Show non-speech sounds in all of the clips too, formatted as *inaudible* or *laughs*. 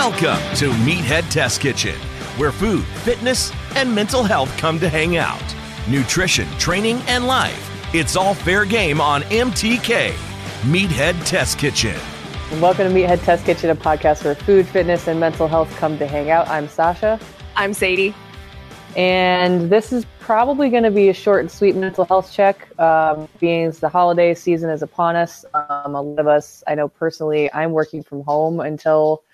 Welcome to Meathead Test Kitchen, where food, fitness, and mental health come to hang out. Nutrition, training, and life. It's all fair game on MTK, Meathead Test Kitchen. Welcome to Meathead Test Kitchen, a podcast where food, fitness, and mental health come to hang out. I'm Sasha. I'm Sadie. And this is probably going to be a short and sweet mental health check, um, being the holiday season is upon us. Um, a lot of us, I know personally, I'm working from home until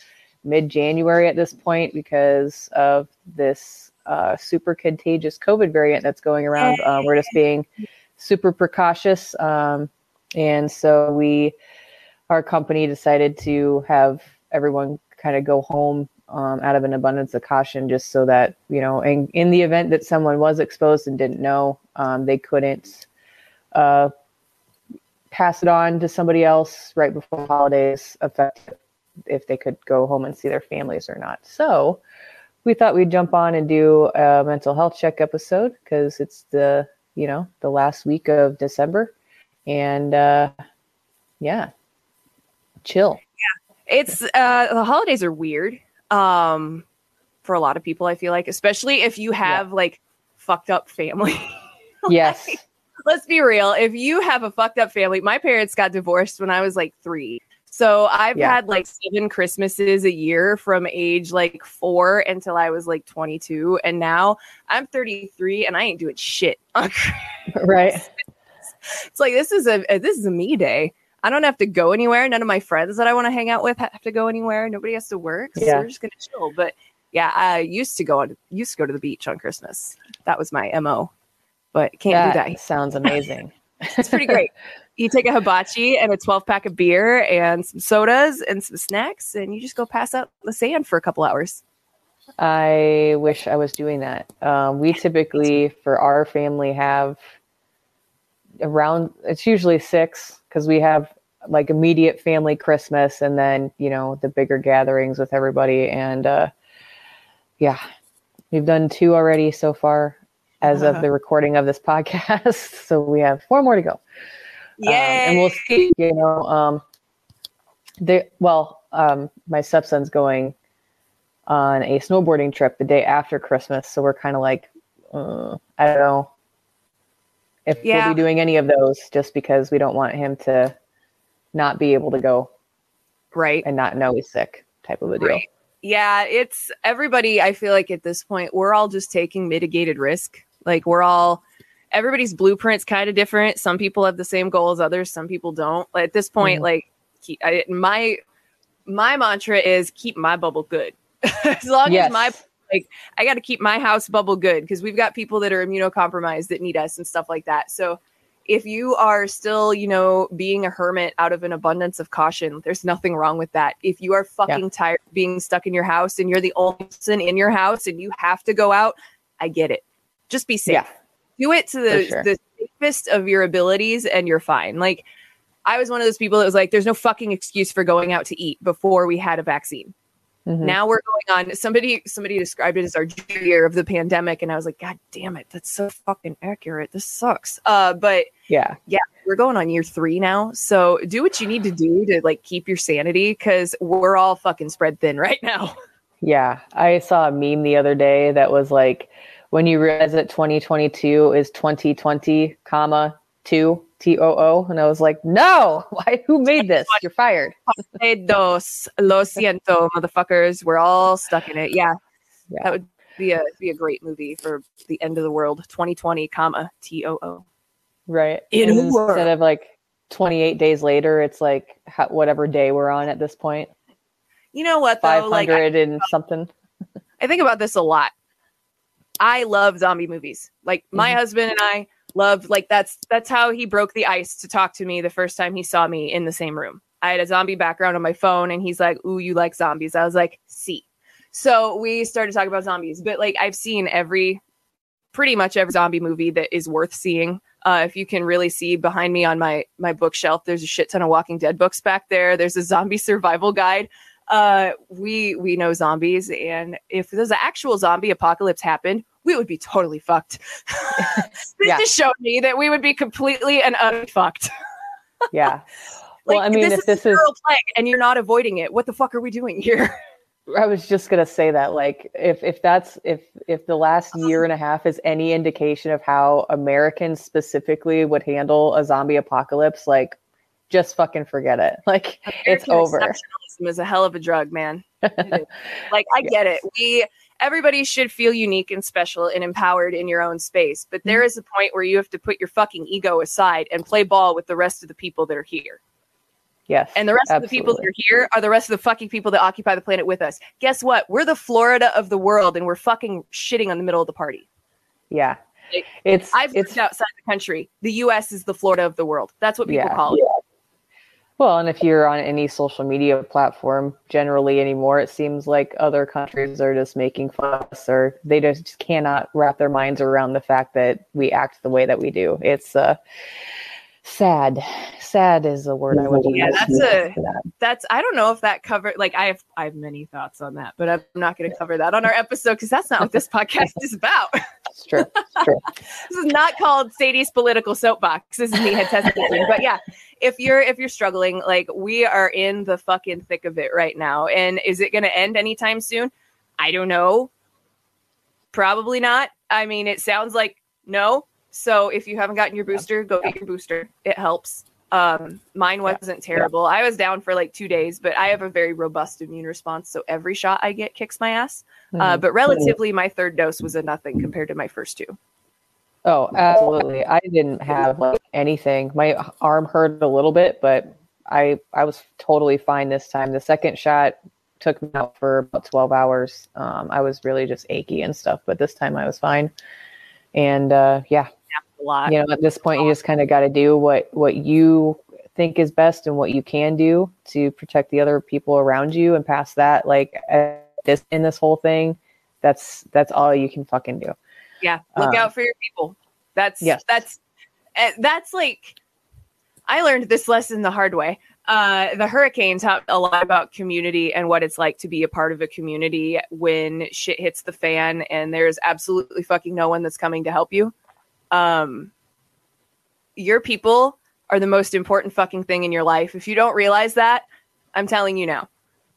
mid January at this point because of this uh, super contagious COVID variant that's going around. Uh, we're just being super precautious. Um, and so we, our company decided to have everyone kind of go home um, out of an abundance of caution, just so that, you know, in, in the event that someone was exposed and didn't know, um, they couldn't uh, pass it on to somebody else right before holidays affect if they could go home and see their families or not. So we thought we'd jump on and do a mental health check episode because it's the you know the last week of December, and uh, yeah, chill. Yeah, it's uh, the holidays are weird um, for a lot of people. I feel like, especially if you have yeah. like fucked up family. *laughs* like, yes. Let's be real. If you have a fucked up family, my parents got divorced when I was like three. So I've yeah. had like seven Christmases a year from age like four until I was like 22. And now I'm 33 and I ain't doing shit. *laughs* right. It's like, this is a, uh, this is a me day. I don't have to go anywhere. None of my friends that I want to hang out with have to go anywhere. Nobody has to work. So yeah. we're just going to chill. But yeah, I used to go on, used to go to the beach on Christmas. That was my MO, but can't that do that. Sounds amazing. *laughs* it's pretty great. *laughs* you take a hibachi and a 12 pack of beer and some sodas and some snacks and you just go pass out the sand for a couple hours. I wish i was doing that. Um, we typically for our family have around it's usually six because we have like immediate family christmas and then you know the bigger gatherings with everybody. And uh yeah we've done two already so far as uh-huh. of *laughs* the recording of this podcast. *laughs* So we have four more to go yeah, um, and we'll see. You know, um, they well, um, my stepson's going on a snowboarding trip the day after Christmas, so we're kind of like, uh, I don't know if yeah. we'll be doing any of those, just because we don't want him to not be able to go, right, and not know he's sick, type of a deal. Right. Yeah, it's everybody. I feel like at this point, we're all just taking mitigated risk. Like we're all everybody's blueprint's kind of different. Some people have the same goal as others. Some people don't. At this point, mm-hmm. like keep, I, my my mantra is keep my bubble good. *laughs* as long yes. as my like I got to keep my house bubble good because we've got people that are immunocompromised that need us and stuff like that. So if you are still, you know, being a hermit out of an abundance of caution, there's nothing wrong with that. If you are fucking yeah. tired of being stuck in your house and you're the only person in your house and you have to go out, I get it. Just be safe. Yeah do it to the, sure. the safest of your abilities and you're fine. Like I was one of those people that was like, there's no fucking excuse for going out to eat before we had a vaccine. Mm-hmm. Now we're going on. Somebody somebody described it as our junior year of the pandemic, and I was like, God damn it, that's so fucking accurate. This sucks. Uh, but yeah, yeah, we're going on year three now. So do what you need to do to like keep your sanity because we're all fucking spread thin right now. *laughs* Yeah, I saw a meme the other day that was like, when you realize that 2022 is 2020, comma two T O O, and I was like, no, *laughs* why? Who made this? You're fired. Dos, lo siento, motherfuckers. We're all stuck in it. Yeah, Yeah. that would be a be a great movie for the end of the world. 2020, comma T O O. Right. In world. instead of like 28 days later, it's like whatever day we're on at this point, You know what though? 500 Like I, and something. I think about this a lot. I love zombie movies. Like my Mm-hmm. husband and I love like that's that's how he broke the ice to talk to me the first time he saw me in the same room. I had a zombie background on my phone and he's like, "Ooh, you like zombies." I was like, "See." So we started talking about zombies, but like I've seen every pretty much every zombie movie that is worth seeing. Uh, if you can really see behind me on my my bookshelf, there's a shit ton of Walking Dead books back there. There's a zombie *laughs* survival guide. Uh, we we know zombies, and if there's an actual zombie apocalypse happened, we would be totally fucked. *laughs* this Yeah. just showed me that we would be completely and unfucked. fucked. Yeah. *laughs* Like, well, I mean, this if is this a is, plague, and you're not avoiding it, what the fuck are we doing here? *laughs* I was just gonna say that, like, if if that's if if the last year and a half is any indication of how Americans specifically would handle a zombie apocalypse, like, just fucking forget it. *laughs* Like, it's over. exceptionalism is a hell of a drug, man. *laughs* Like I get it. We everybody should feel unique and special and empowered in your own space, but there Mm-hmm. is a point where you have to put your fucking ego aside and play ball with the rest of the people that are here. Yes. And the rest of the people that are here are the rest of the fucking people that occupy the planet with us. Guess what? We're the Florida of the world and we're fucking shitting on the middle of the party. Yeah. Like, It's I've it's lived outside the country. The US is the Florida of the world. That's what people Yeah. call it. Well, and if you're on any social media platform, generally anymore, it seems like other countries are just making fun of us, or they just cannot wrap their minds around the fact that we act the way that we do. It's uh, sad. Sad is the word I would use. Yeah, that's a- that. That's I don't know if that covered like I have I have many thoughts on that, but I'm not going to cover that on our episode because that's not what this *laughs* podcast is about. It's true. It's true. *laughs* this is not called Sadie's political soapbox. This is Meathead testing. but yeah, if you're if you're struggling, like we are in the fucking thick of it right now, and is it going to end anytime soon? I don't know. Probably not. I mean, it sounds like no. So if you haven't gotten your booster, go get your booster. It helps. Um, mine wasn't terrible. I was down for like two days, but I have a very robust immune response, so every shot I get kicks my ass. Uh, Mhm. but relatively, my third dose was a nothing compared to my first two. Oh, absolutely. I didn't have like anything. My arm hurt a little bit, but I I was totally fine this time. The second shot took me out for about 12 hours. Um, I was really just achy and stuff, but this time I was fine. And uh, yeah, A lot. you know, at this point, you just kind of got to do what what you think is best and what you can do to protect the other people around you. And past that, like at this in this whole thing, that's that's all you can fucking do. Yeah, look Um, out for your people. That's yes. that's uh, that's like I learned this lesson the hard way. Uh, the hurricane taught a lot about community and what it's like to be a part of a community when shit hits the fan and there's absolutely fucking no one that's coming to help you. Um, your people are the most important fucking thing in your life. If you don't realize that, I'm telling you now.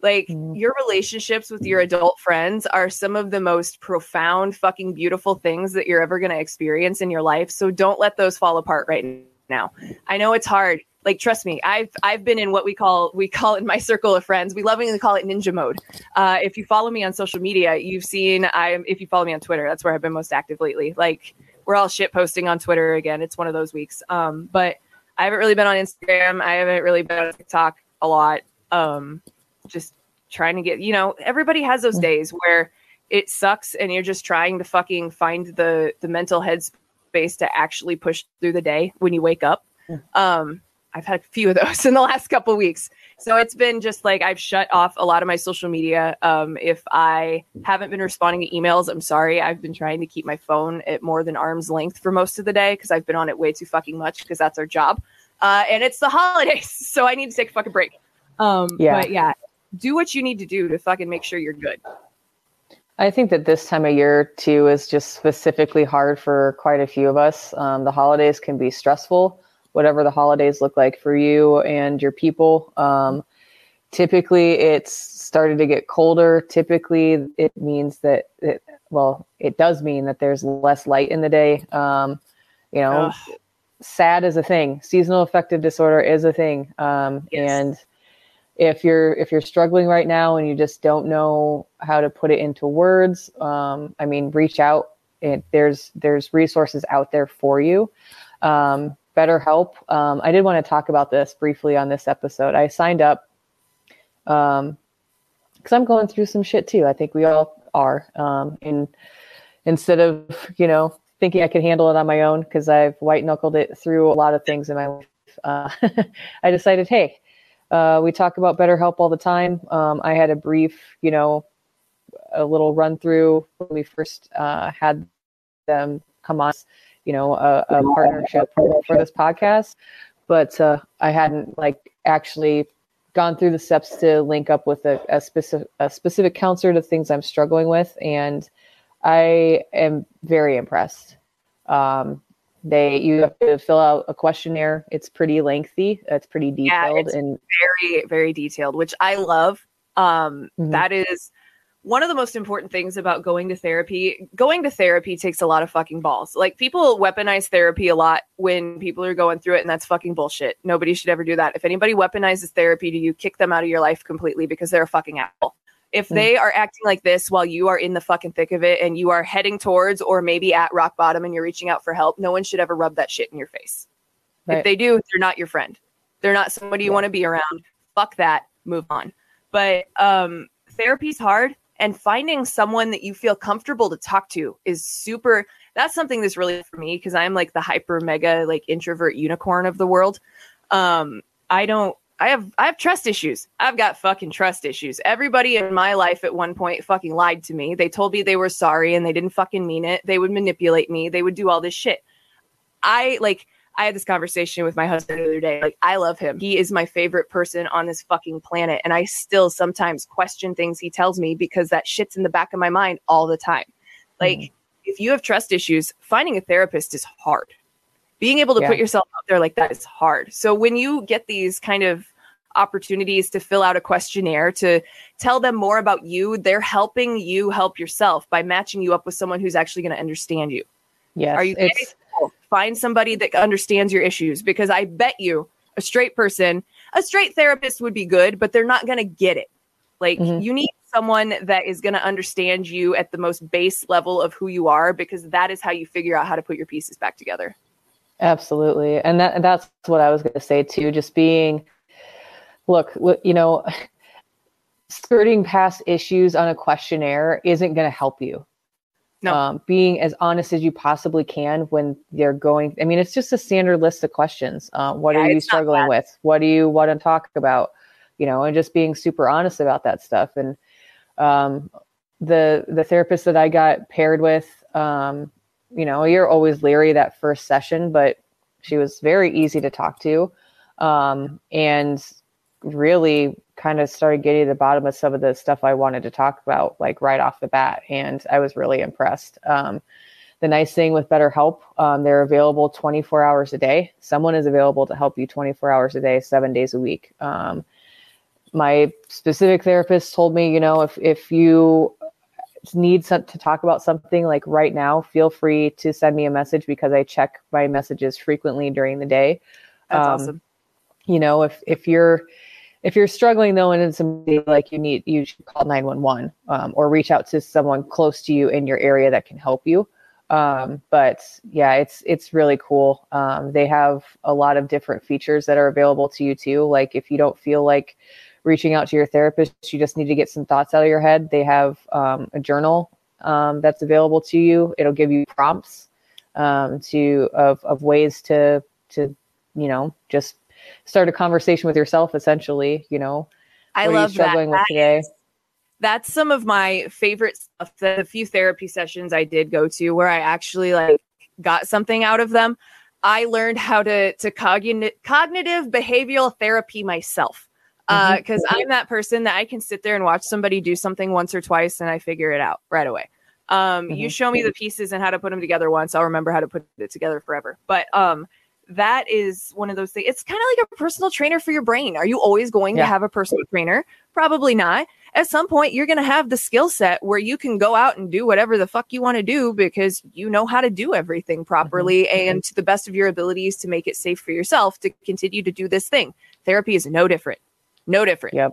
Like Mhm. your relationships with your adult friends are some of the most profound, fucking beautiful things that you're ever going to experience in your life. So don't let those fall apart right now. I know it's hard. Like trust me, I've I've been in what we call we call it in my circle of friends. We lovingly call it ninja mode. Uh, if you follow me on social media, you've seen I'm. If you follow me on Twitter, that's where I've been most active lately. Like we're all shit posting on Twitter again. It's one of those weeks. Um, but I haven't really been on Instagram. I haven't really been on TikTok a lot. Um, just trying to get, you know, everybody has those days where it sucks and you're just trying to fucking find the the mental headspace to actually push through the day when you wake up. Um, I've had a few of *laughs* those in the last couple weeks. So it's been just like I've shut off a lot of my social media. Um, if I haven't been responding to emails, I'm sorry. I've been trying to keep my phone at more than arm's length for most of the day because I've been on it way too fucking much because that's our job. Uh, and it's the holidays, *laughs* so I need to take a fucking break. Um, Yeah. But yeah, do what you need to do to fucking make sure you're good. I think that this time of year too is just specifically hard for quite a few of us. Um, the holidays can be stressful, whatever the holidays look like for you and your people. Um, typically it's started to get colder. Typically it means that it, well, it does mean that there's less light in the day. Um, you know, Ugh. sad is a thing. Seasonal affective disorder is a thing. Um, yes. and if you're if you're struggling right now and you just don't know how to put it into words, um, I mean, reach out. It, there's there's resources out there for you. Um, BetterHelp. Um, I did want to talk about this briefly on this episode. I signed up um, because I'm going through some shit too. I think we all are. Um, and instead of you know thinking I could handle it on my own because I've white knuckled it through a lot of things in my life, uh, *laughs* I decided, hey, uh, we talk about BetterHelp all the time. Um, I had a brief, you know, a little run through when we first uh, had them come on, you know, a, a partnership for this podcast, but uh, I hadn't like actually gone through the steps to link up with a, a specific a specific counselor to things I'm struggling with, and I am very impressed. Um, they you have to fill out a questionnaire. It's pretty lengthy. It's pretty detailed yeah, it's and very very detailed, which I love. Um, mm-hmm. that is one of the most important things about going to therapy going to therapy takes a lot of fucking balls like people weaponize therapy a lot when people are going through it and that's fucking bullshit nobody should ever do that if anybody weaponizes therapy do you kick them out of your life completely because they're a fucking asshole if mm. they are acting like this while you are in the fucking thick of it and you are heading towards or maybe at rock bottom and you're reaching out for help no one should ever rub that shit in your face. Right. if they do they're not your friend. They're not somebody you want to be around. Fuck that. Move on. But um therapy's hard and finding someone that you feel comfortable to talk to is super that's something that's really for me because i'm like the hyper mega like introvert unicorn of the world. Um i don't i have i have trust issues i've got fucking trust issues everybody in my life at one point fucking lied to me they told me they were sorry and they didn't fucking mean it they would manipulate me they would do all this shit i like I had this conversation with my husband the other day. Like, I love him. He is my favorite person on this fucking planet. And I still sometimes question things he tells me because that shit's in the back of my mind all the time. Like, mm. if you have trust issues, finding a therapist is hard. Being able to yeah. put yourself out there like that is hard. So when you get these kind of opportunities to fill out a questionnaire to tell them more about you, they're helping you help yourself by matching you up with someone who's actually going to understand you. Yes, Are you it's, Find somebody that understands your issues because I bet you a straight person, a straight therapist would be good, but they're not going to get it. Like mm-hmm. you need someone that is going to understand you at the most base level of who you are because that is how you figure out how to put your pieces back together. Absolutely. And that that's what I was going to say too just being look, you know, *laughs* skirting past issues on a questionnaire isn't going to help you no. Um, being as honest as you possibly can when they're going. I mean, it's just a standard list of questions. Uh, what yeah, are you struggling with? What do you want to talk about? You know, and just being super honest about that stuff. And um, the the therapist that I got paired with, um, you know, you're always leery that first session, but she was very easy to talk to, um, and really kind of started getting to the bottom of some of the stuff I wanted to talk about, like right off the bat. And I was really impressed. Um, the nice thing with BetterHelp, um, they're available 24 hours a day. Someone is available to help you 24 hours a day, seven days a week. Um, my specific therapist told me, you know, if if you need to talk about something like right now, feel free to send me a message because I check my messages frequently during the day. That's um, awesome. You know, if if you're if you're struggling though and it's something like you need you should call 911 um, or reach out to someone close to you in your area that can help you um, but yeah it's it's really cool um, they have a lot of different features that are available to you too like if you don't feel like reaching out to your therapist you just need to get some thoughts out of your head. They have um, a journal um, that's available to you. It'll give you prompts um, to of, of ways to to you know just start a conversation with yourself essentially you know? I love struggling that. with that today? is, that's some of my favorite stuff the few therapy sessions i did go to where i actually like got something out of them. I learned how to to cogn- cognitive behavioral therapy myself because uh, mm-hmm. i'm that person that i can sit there and watch somebody do something once or twice and i figure it out right away um, mm-hmm. you show me the pieces and how to put them together once i'll remember how to put it together forever but um, that is one of those things. It's kind of like a personal trainer for your brain. Are you always going Yeah. to have a personal trainer? Probably not. At some point, you're going to have the skill set where you can go out and do whatever the fuck you want to do because you know how to do everything properly and to the best of your abilities to make it safe for yourself to continue to do this thing. Therapy is no different. No different. Yep.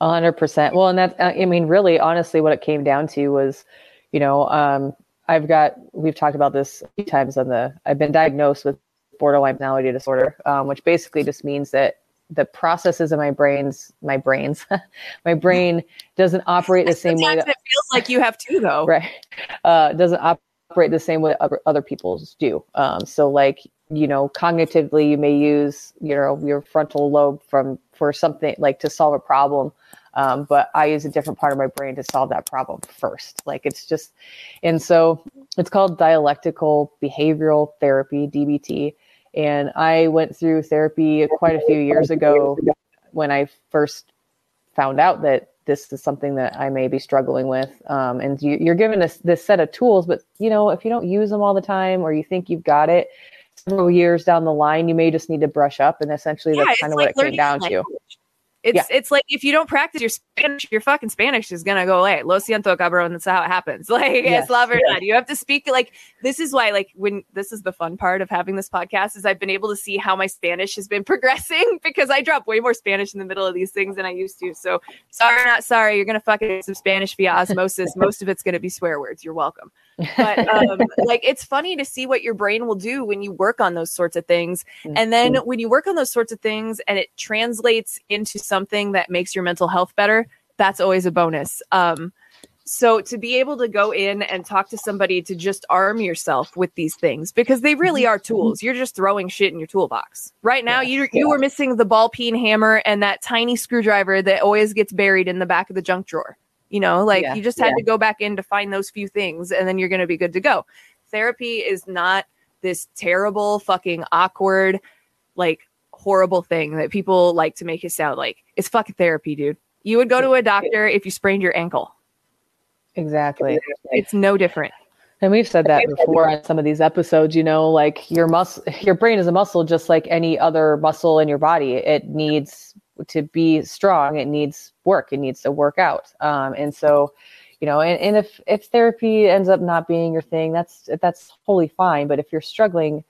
A hundred percent. Well, and that, uh, I mean, really, honestly, what it came down to was, you know, um, I've got, we've talked about this a few times on the, I've been diagnosed with borderline personality disorder, um, which basically just means that the processes in my brains, my brains, *laughs* my brain doesn't operate the same way that it feels like you have to, though. right uh doesn't operate the same way other, other people's do um so like you know cognitively you may use you know your frontal lobe from for something like to solve a problem um, but i use a different part of my brain to solve that problem first like it's just and so it's called dialectical behavioral therapy dbt and i went through therapy quite a few years ago when i first found out that this is something that I may be struggling with. Um, and you, you're given this this set of tools, but you know if you don't use them all the time or you think you've got it, several years down the line, you may just need to brush up. And essentially, Yeah, that's kind of like what it came down a to. It's it's like if you don't practice your Spanish, your fucking Spanish is gonna go away. Lo siento, cabrón. That's how it happens. *laughs* Like Yes, it's la verdad. yes. You have to speak like this is why like when this is the fun part of having this podcast is I've been able to see how my Spanish has been *laughs* progressing because I drop way more Spanish in the middle of these things than I used to. So sorry, not sorry. You're gonna fucking some Spanish via osmosis. *laughs* Most of it's gonna be swear words. You're welcome. But um, like it's funny to see what your brain will do when you work on those sorts of things. And then Mm-hmm. when you work on those sorts of things and it translates into something that makes your mental health better, that's always a bonus. Um, so to be able to go in and talk to somebody to just arm yourself with these things because they really Mm-hmm. are tools. You're just throwing shit in your toolbox. Right now, Yes, you you were missing the ball peen hammer and that tiny screwdriver that always gets buried in the back of the junk drawer. You know, like Yeah, you just had yeah. to go back in to find those few things and then you're going to be good to go. Therapy is not this terrible, fucking awkward, like horrible thing that people like to make it sound like. It's fucking therapy, dude. You would go to a doctor if you sprained your ankle. Exactly. It's no different. And we've said that before on some of these episodes, you know, like your muscle, your brain is a muscle just like any other muscle in your body. It needs to be strong. It needs work. It needs to work out. Um, and so, you know, and, and if, if therapy ends up not being your thing, that's, that's wholly fine. But if you're struggling,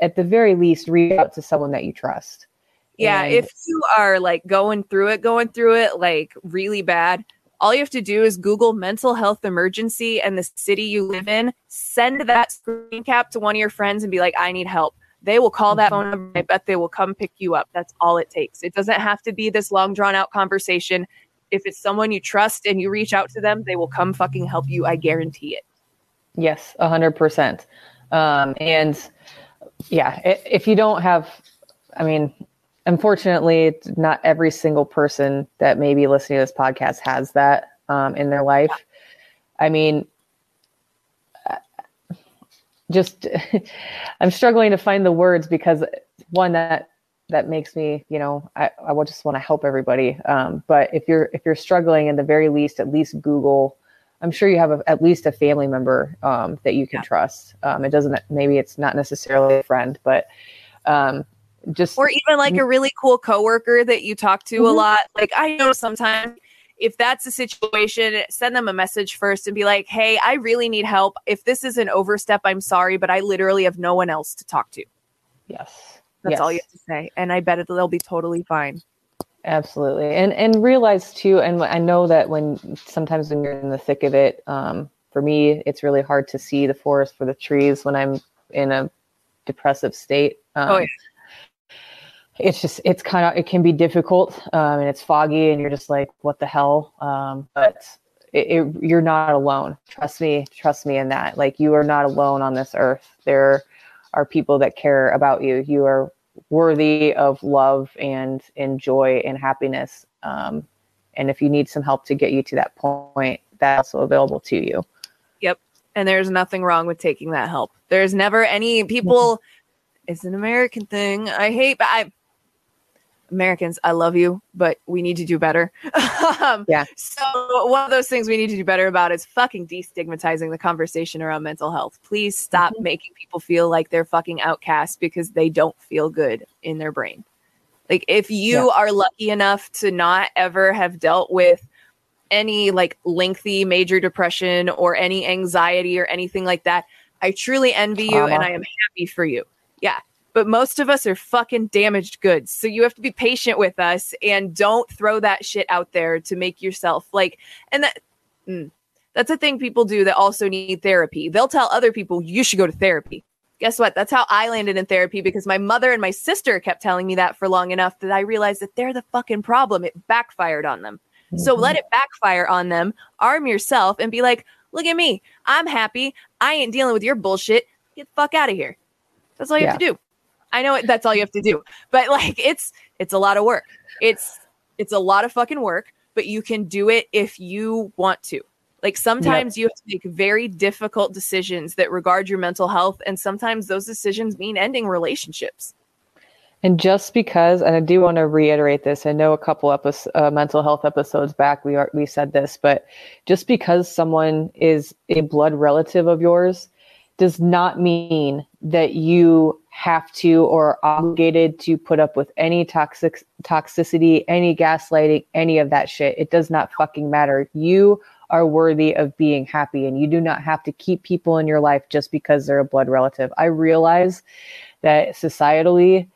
at the very least, reach out to someone that you trust. Yeah, And- if you are like going through it, going through it like really bad, all you have to do is Google mental health emergency and the city you live in. Send that screen cap to one of your friends and be like, I need help. They will call that phone number. I bet they will come pick you up. That's all it takes. It doesn't have to be this long, drawn out conversation. If it's someone you trust and you reach out to them, they will come fucking help you. I guarantee it. Yes, a hundred percent. Um, and yeah, if you don't have, I mean, unfortunately, not every single person that may be listening to this podcast has that um, in their life. I mean, uh, just *laughs* I'm struggling to find the words because one that that makes me, you know, I, I just want to help everybody. Um, but if you're if you're struggling, in the very least, at least Google. I'm sure you have a, at least a family member um, that you can Yeah. trust. Um, it doesn't maybe it's not necessarily a friend, but um, just or even like a really cool coworker that you talk to a Mhm. lot. Like I know sometimes if that's a situation, send them a message first and be like, "Hey, I really need help. If this is an overstep, I'm sorry, but I literally have no one else to talk to." yes, That's yes. all you have to say, and I bet it, they'll be totally fine. Absolutely. And and realize too, and I know that when sometimes when you're in the thick of it, um, for me, it's really hard to see the forest for the trees when I'm in a depressive state. Um, Oh, yeah. It's just, it's kind of, it can be difficult um, and it's foggy and you're just like, what the hell? Um, but it, it, you're not alone. Trust me, trust me in that. Like you are not alone on this earth. There are people that care about you. You are worthy of love and, and joy and happiness. Um, and if you need some help to get you to that point, that's also available to you. Yep. And there's nothing wrong with taking that help. There's never any people. It's an American thing. I hate, but I. Americans, I love you, but we need to do better. *laughs* um, Yeah. So one of those things we need to do better about is fucking destigmatizing the conversation around mental health. Please stop making people feel like they're fucking outcasts because they don't feel good in their brain. Like if you Yeah. are lucky enough to not ever have dealt with any like lengthy major depression or any anxiety or anything like that, I truly envy you and I am happy for you. Yeah. But most of us are fucking damaged goods. So you have to be patient with us and don't throw that shit out there to make yourself like, and that, mm, that's a thing people do that also need therapy. They'll tell other people, you should go to therapy. Guess what? That's how I landed in therapy because my mother and my sister kept telling me that for long enough that I realized that they're the fucking problem. It backfired on them. So let it backfire on them, arm yourself, and be like, look at me. I'm happy. I ain't dealing with your bullshit. Get the fuck out of here. That's all you have to do. I know that's all you have to do. But like it's it's a lot of work. It's it's a lot of fucking work, but you can do it if you want to. Like sometimes you have to make very difficult decisions that regard your mental health and sometimes those decisions mean ending relationships. And just because, and I do want to reiterate this, I know a couple episodes, uh, mental health episodes back, we are, we said this, but just because someone is a blood relative of yours does not mean that you have to or obligated to put up with any toxic toxicity, any gaslighting, any of that shit. It does not fucking matter. You are worthy of being happy, and you do not have to keep people in your life just because they're a blood relative. I realize that societally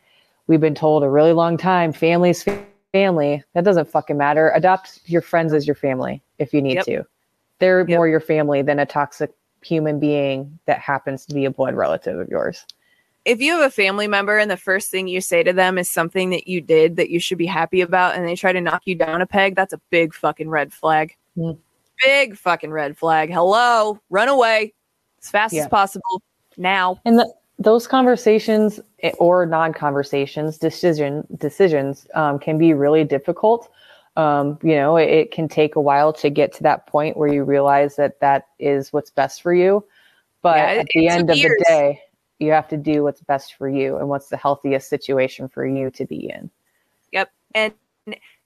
we've been told a really long time family's family that doesn't fucking matter adopt your friends as your family if you need Yep. to they're Yep. more your family than a toxic human being that happens to be a blood relative of yours if you have a family member and the first thing you say to them is something that you did that you should be happy about and they try to knock you down a peg, that's a big fucking red flag. Mm. Big fucking red flag. Hello, run away as fast Yeah. as possible now. and the, those conversations eh, or non-conversations decision decisions um, can be really difficult um, you know it, it can take a while to get to that point where you realize that that is what's best for you but Yeah, at the end of years. the day you have to do what's best for you and what's the healthiest situation for you to be in Yep. And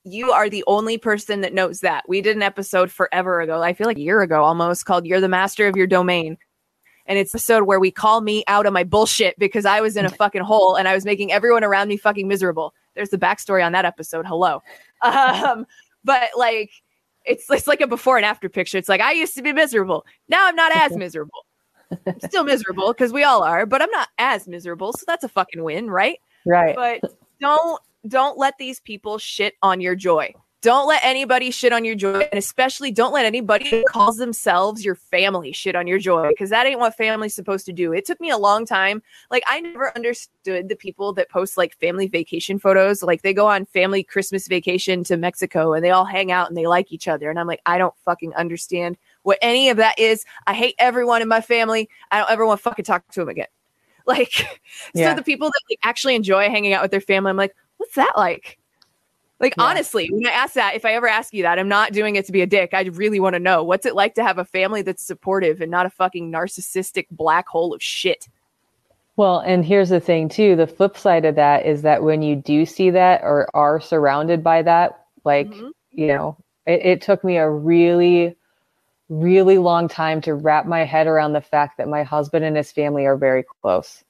you are the only person that knows that. We did an episode forever ago, I feel like a year ago almost, called You're the Master of Your Domain. And it's an episode where we call me out of my bullshit because I was in a *laughs* fucking hole and I was making everyone around me fucking miserable. There's the backstory on that episode. Hello. *laughs* Um, but like, it's, it's like a before and after picture. It's like, I used to be miserable. Now I'm not as *laughs* miserable. I'm still miserable because we all are, but I'm not as miserable. So that's a fucking win, right? right but don't don't let these people shit on your joy don't let anybody shit on your joy and especially don't let anybody who calls themselves your family shit on your joy because that ain't what family's supposed to do it took me a long time like i never understood the people that post like family vacation photos like they go on family christmas vacation to mexico and they all hang out and they like each other and i'm like i don't fucking understand what any of that is i hate everyone in my family i don't ever want to fucking talk to them again *laughs* like Yeah. so the people that like, actually enjoy hanging out with their family, I'm like, what's that like? Like Yeah. honestly, when I ask that, if I ever ask you that, I'm not doing it to be a dick. I really want to know what's it like to have a family that's supportive and not a fucking narcissistic black hole of shit. Well, and here's the thing too. The flip side of that is that when you do see that or are surrounded by that, like, Mhm. you know, it, it took me a really, really long time to wrap my head around the fact that my husband and his family are very close.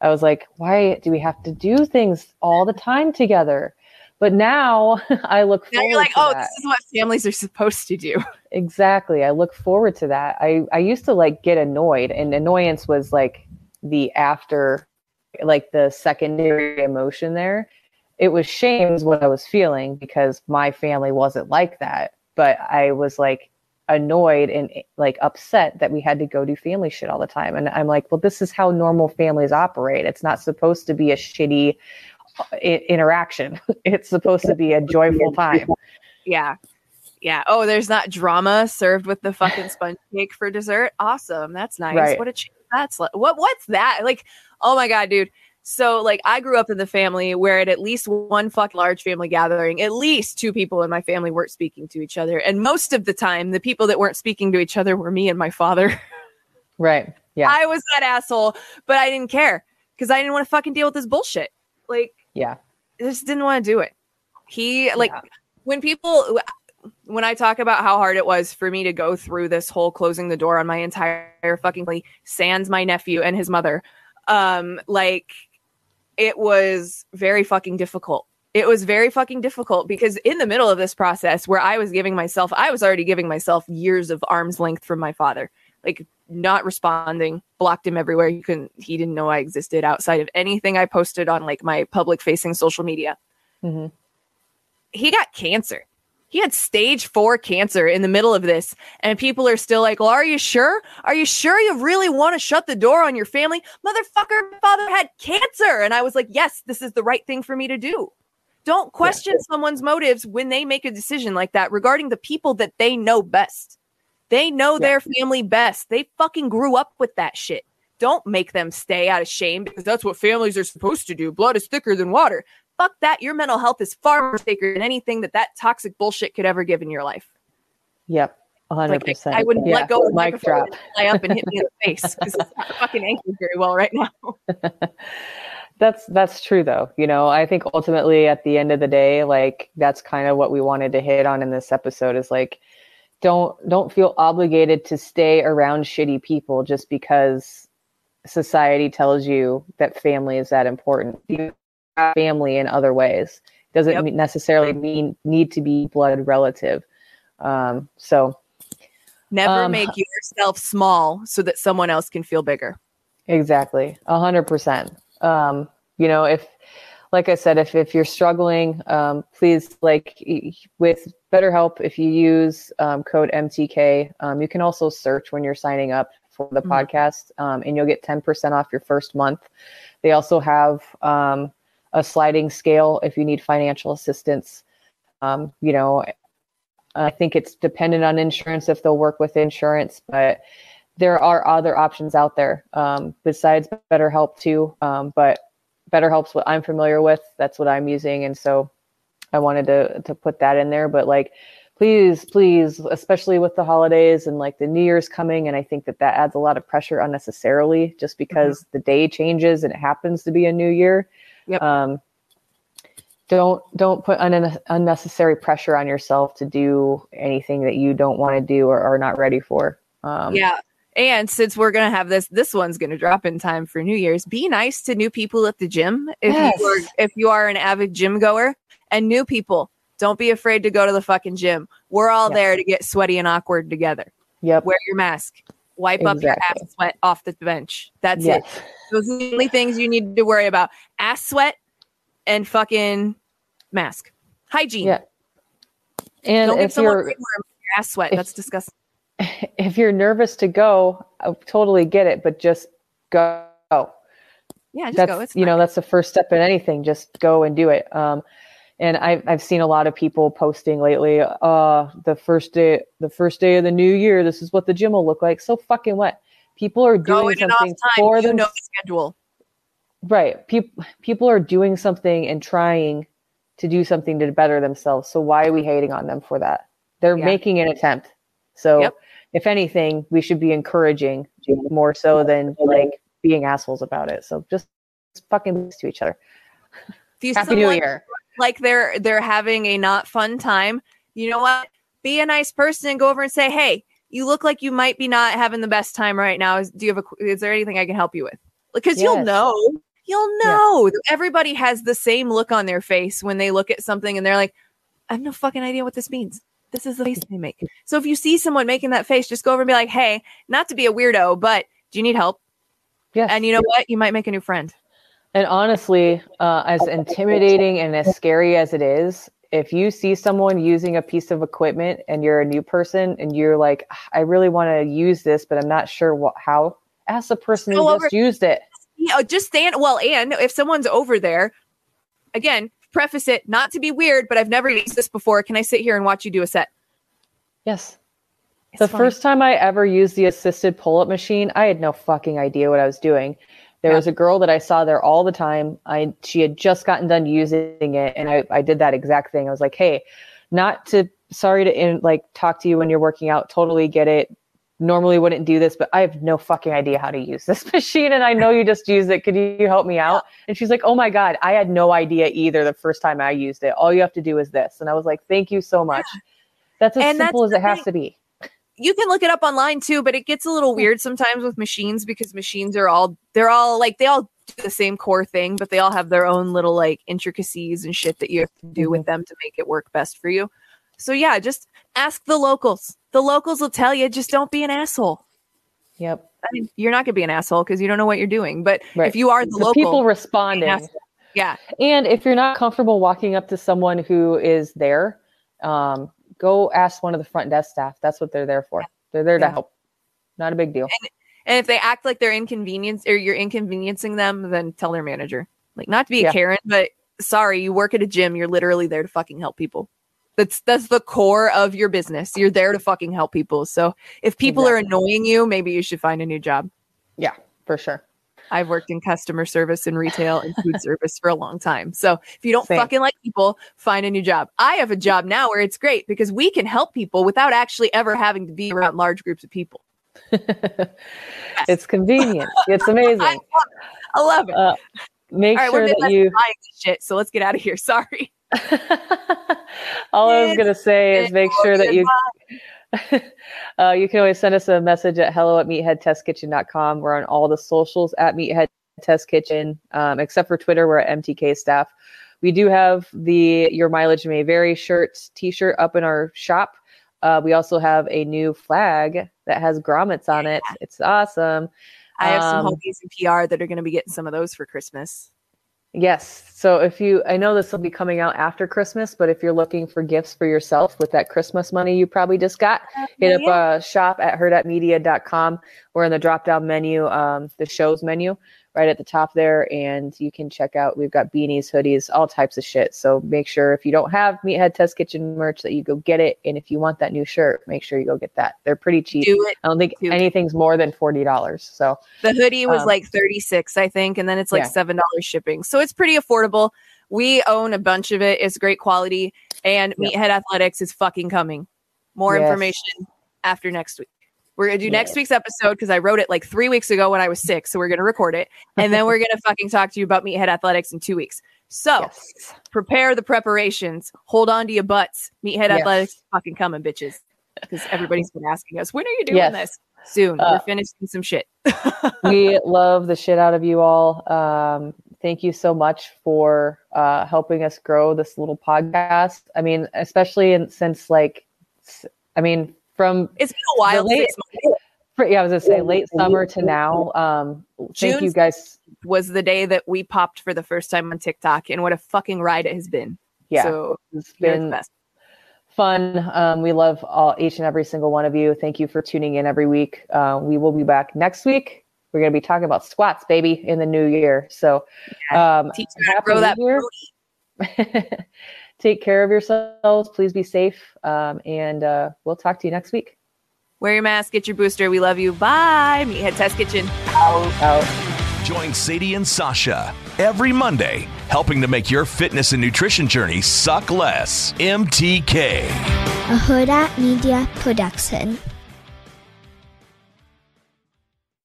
I was like, why do we have to do things all the time together? But now *laughs* I look forward. Now you're like, oh, that. this is what families are supposed to do. *laughs* Exactly. I look forward to that. I, I used to like get annoyed, and annoyance was like the after, like the secondary emotion there. It was shame is what I was feeling because my family wasn't like that. But I was like annoyed and like upset that we had to go do family shit all the time. And I'm like, well, this is how normal families operate. It's not supposed to be a shitty uh, i- interaction. *laughs* It's supposed to be a joyful *laughs* time. Yeah. Yeah. Oh, there's not drama served with the fucking *laughs* sponge cake for dessert. Awesome. That's nice. Right. What a change that's like. What what's that? Like, oh my god, dude. So like I grew up in the family where at at least one fucking large family gathering, at least two people in my family weren't speaking to each other. And most of the time, the people that weren't speaking to each other were me and my father. *laughs* Right. Yeah. I was that asshole, but I didn't care because I didn't want to fucking deal with this bullshit. Like yeah. I just didn't want to do it. He like when people when I talk about how hard it was for me to go through this whole closing the door on my entire fucking family, sans my nephew and his mother, um, like it was very fucking difficult. It was very fucking difficult because in the middle of this process where I was giving myself, I was already giving myself years of arm's length from my father, like not responding, blocked him everywhere. He couldn't, he didn't know I existed outside of anything I posted on like my public facing social media. Mhm. He got cancer he had stage four cancer in the middle of this. And people are still like well are you sure? Are you sure you really want to shut the door on your family? Motherfucker my father had cancer. And i was like yes this is the right thing for me to do. Don't question someone's motives when they make a decision like that regarding the people that they know best. They know their family best. They fucking grew up with that shit. Don't make them stay out of shame because that's what families are supposed to do. Blood is thicker than water fuck that. Your mental health is far more sacred than anything that that toxic bullshit could ever give in your life. Yep. 100%. I, I wouldn't Yeah. let go of the Mic drop. fly up and hit me in the *laughs* face because it's not fucking anchored very well right now. *laughs* that's that's true though you know i think ultimately at the end of the day like that's kind of what we wanted to hit on in this episode is like don't don't feel obligated to stay around shitty people just because society tells you that family is that important you family in other ways doesn't Yep. necessarily mean need to be blood relative um so Never Um, make yourself small so that someone else can feel bigger. Exactly. A hundred percent. Um, you know, if, like I said, if, if you're struggling, um, please like with BetterHelp, if you use um, code MTK, um, you can also search when you're signing up for the Mhm. podcast um, and you'll get 10% off your first month. They also have um, a sliding scale if you need financial assistance. Um, you know, I think it's dependent on insurance if they'll work with insurance, but there are other options out there um, besides BetterHelp too. Um, but BetterHelp's what I'm familiar with. That's what I'm using, and so I wanted to to put that in there. But like, please, please, especially with the holidays and like the New Year's coming, and I think that that adds a lot of pressure unnecessarily, just because the day changes and it happens to be a new year. Yep. Um, don't don't put un- unnecessary pressure on yourself to do anything that you don't want to do or are not ready for. Um, yeah. And since we're gonna have this, this one's gonna drop in time for New Year's. Be nice to new people at the gym if Yes. you are if you are an avid gym goer and new people. Don't be afraid to go to the fucking gym. We're all Yes. there to get sweaty and awkward together. Yep. Wear your mask. Wipe up your ass sweat off the bench. That's yes. it. Those are the only things you need to worry about. Ass sweat and fucking mask. Hygiene. Yeah. And Don't if someone you're your ass sweat. if- That's disgusting. *laughs* if you're nervous to go, I totally get it, but just go. Yeah, just that's go. It's you know that's the first step in anything. Just go and do it. Um, and I've I've seen a lot of people posting lately. Uh, the first day, the first day of the new year, this is what the gym will look like. So fucking what? People are doing in and off something time. for you them. know the schedule. Right. People people are doing something and trying to do something to better themselves. So why are we hating on them for that? They're Yeah. making an attempt. So Yep. if anything, we should be encouraging more so than like being assholes about it. So just, fucking to each other. Happy New Year. Like they're they're having a not fun time, you know what? Be a nice person and go over and say, "Hey, you look like you might be not having the best time right now. Is, do you have a? Is there anything I can help you with?" Because you'll know. You'll Yeah. know. Everybody has the same look on their face when they look at something and they're like, "I have no fucking idea what this means." This is the face they make. So if you see someone making that face, just go over and be like, "Hey, not to be a weirdo, but do you need help?" Yes. And you know what? You might make a new friend. And honestly, uh, as intimidating and as scary as it is, if you see someone using a piece of equipment and you're a new person and you're like, I really want to use this, but I'm not sure what how, ask the person who just used it. you know, just stand. Well, and if someone's over there, again, preface it not to be weird, but I've never used this before. Can I sit here and watch you do a set? Yes. It's the fine. first time I ever used the assisted pull up machine, I had no fucking idea what I was doing. There Yeah. was a girl that I saw there all the time. I she had just gotten done using it, and I, I did that exact thing. I was like, "Hey, not to sorry to in, like talk to you when you're working out. Totally get it. normally wouldn't do this, but I have no fucking idea how to use this *laughs* machine. And I know you just use it. Could you help me out? And she's like, Oh my God, I had no idea either the first time I used it. All you have to do is this. And I was like, Thank you so much. That's as And simple as it has to be. You can look it up online too, but it gets a little weird sometimes with machines because machines are all they're all like they all do the same core thing, but they all have their own little like intricacies and shit that you have to do with them to make it work best for you. So yeah, just ask the locals. The locals will tell you. Just don't be an asshole. Yep. I mean, you're not gonna be an asshole because you don't know what you're doing. But Right. if you are the, The local, people responding. yeah, And if you're not comfortable walking up to someone who is there, um, go ask one of the front desk staff. That's what they're there for. They're there to help. Not a big deal. and if they act like they're inconvenience or you're inconveniencing them, then tell their manager. Like not to be Yeah. a Karen, but sorry, you work at a gym. You're literally there to fucking help people. That's that's the core of your business. You're there to fucking help people. So if people are annoying you, maybe you should find a new job. Yeah, for sure. I've worked in customer service and retail and food *laughs* service for a long time. So if you don't Same. fucking like people, find a new job. I have a job now where it's great because we can help people without actually ever having to be around large groups of people. *laughs* it's convenient. It's amazing. *laughs* I love, I love it. Uh, make All right, we're sure that you. shit, so let's get out of here. Sorry. All I was gonna say is make sure that you. *laughs* uh, you can always send us a message at hello at meatheadtestkitchen.com. We're on all the socials at Meathead Test Kitchen, um, except for Twitter. We're at MTK staff. We do have the Your Mileage May Vary shirt, t-shirt up in our shop. Uh, we also have a new flag that has grommets on it. It's awesome. I have some Um, homies in PR that are going to be getting some of those for Christmas. Yes. So if you, I know this will be coming out after Christmas, but if you're looking for gifts for yourself with that Christmas money you probably just got, hit up uh, shop at hurrdatmedia.com. We're in the drop down menu, um, the shows menu right at the top there. And you can check out, we've got beanies, hoodies, all types of shit. So make sure if you don't have Meathead Test Kitchen merch that you go get it. And if you want that new shirt, make sure you go get that. They're pretty cheap. Do it. I don't think Do it. anything's more than $40. So The hoodie was Um, like 36, I think, and then it's like Yeah. $7 shipping. So it's pretty affordable. We own a bunch of it. It's great quality. And Yep. Meathead Athletics is fucking coming. More Yes. information after next week. We're going to do next week's episode because I wrote it like three weeks ago when I was sick. So we're going to record it. And then we're *laughs* going to fucking talk to you about Meathead Athletics in two weeks. So yes. prepare the preparations. Hold on to your butts. Meathead Yes. Athletics fucking coming, bitches. Because everybody's been asking us, when are you doing Yes. this? Soon. Uh, We're finishing some shit. *laughs* we love the shit out of you all. Um, thank you so much for uh, helping us grow this little podcast. I mean, especially in, since like, I mean, from It's been a while. Late- for, yeah, I was gonna say late summer to now. Um, thank June you guys. was the day that we popped for the first time on TikTok, and what a fucking ride it has been. Yeah, So it's been best. fun. Um, we love all each and every single one of you. Thank you for tuning in every week. Uh, we will be back next week. We're going to be talking about squats, baby, in the new year. So, um, Teach how to grow that. *laughs* Take care of yourselves. Please be safe. Um, and uh, we'll talk to you next week. Wear your mask, get your booster. We love you. Bye. Meathead Test Kitchen. Out. Join Sadie and Sasha every Monday, helping to make your fitness and nutrition journey suck less. MTK. a Hurrdat Media Production.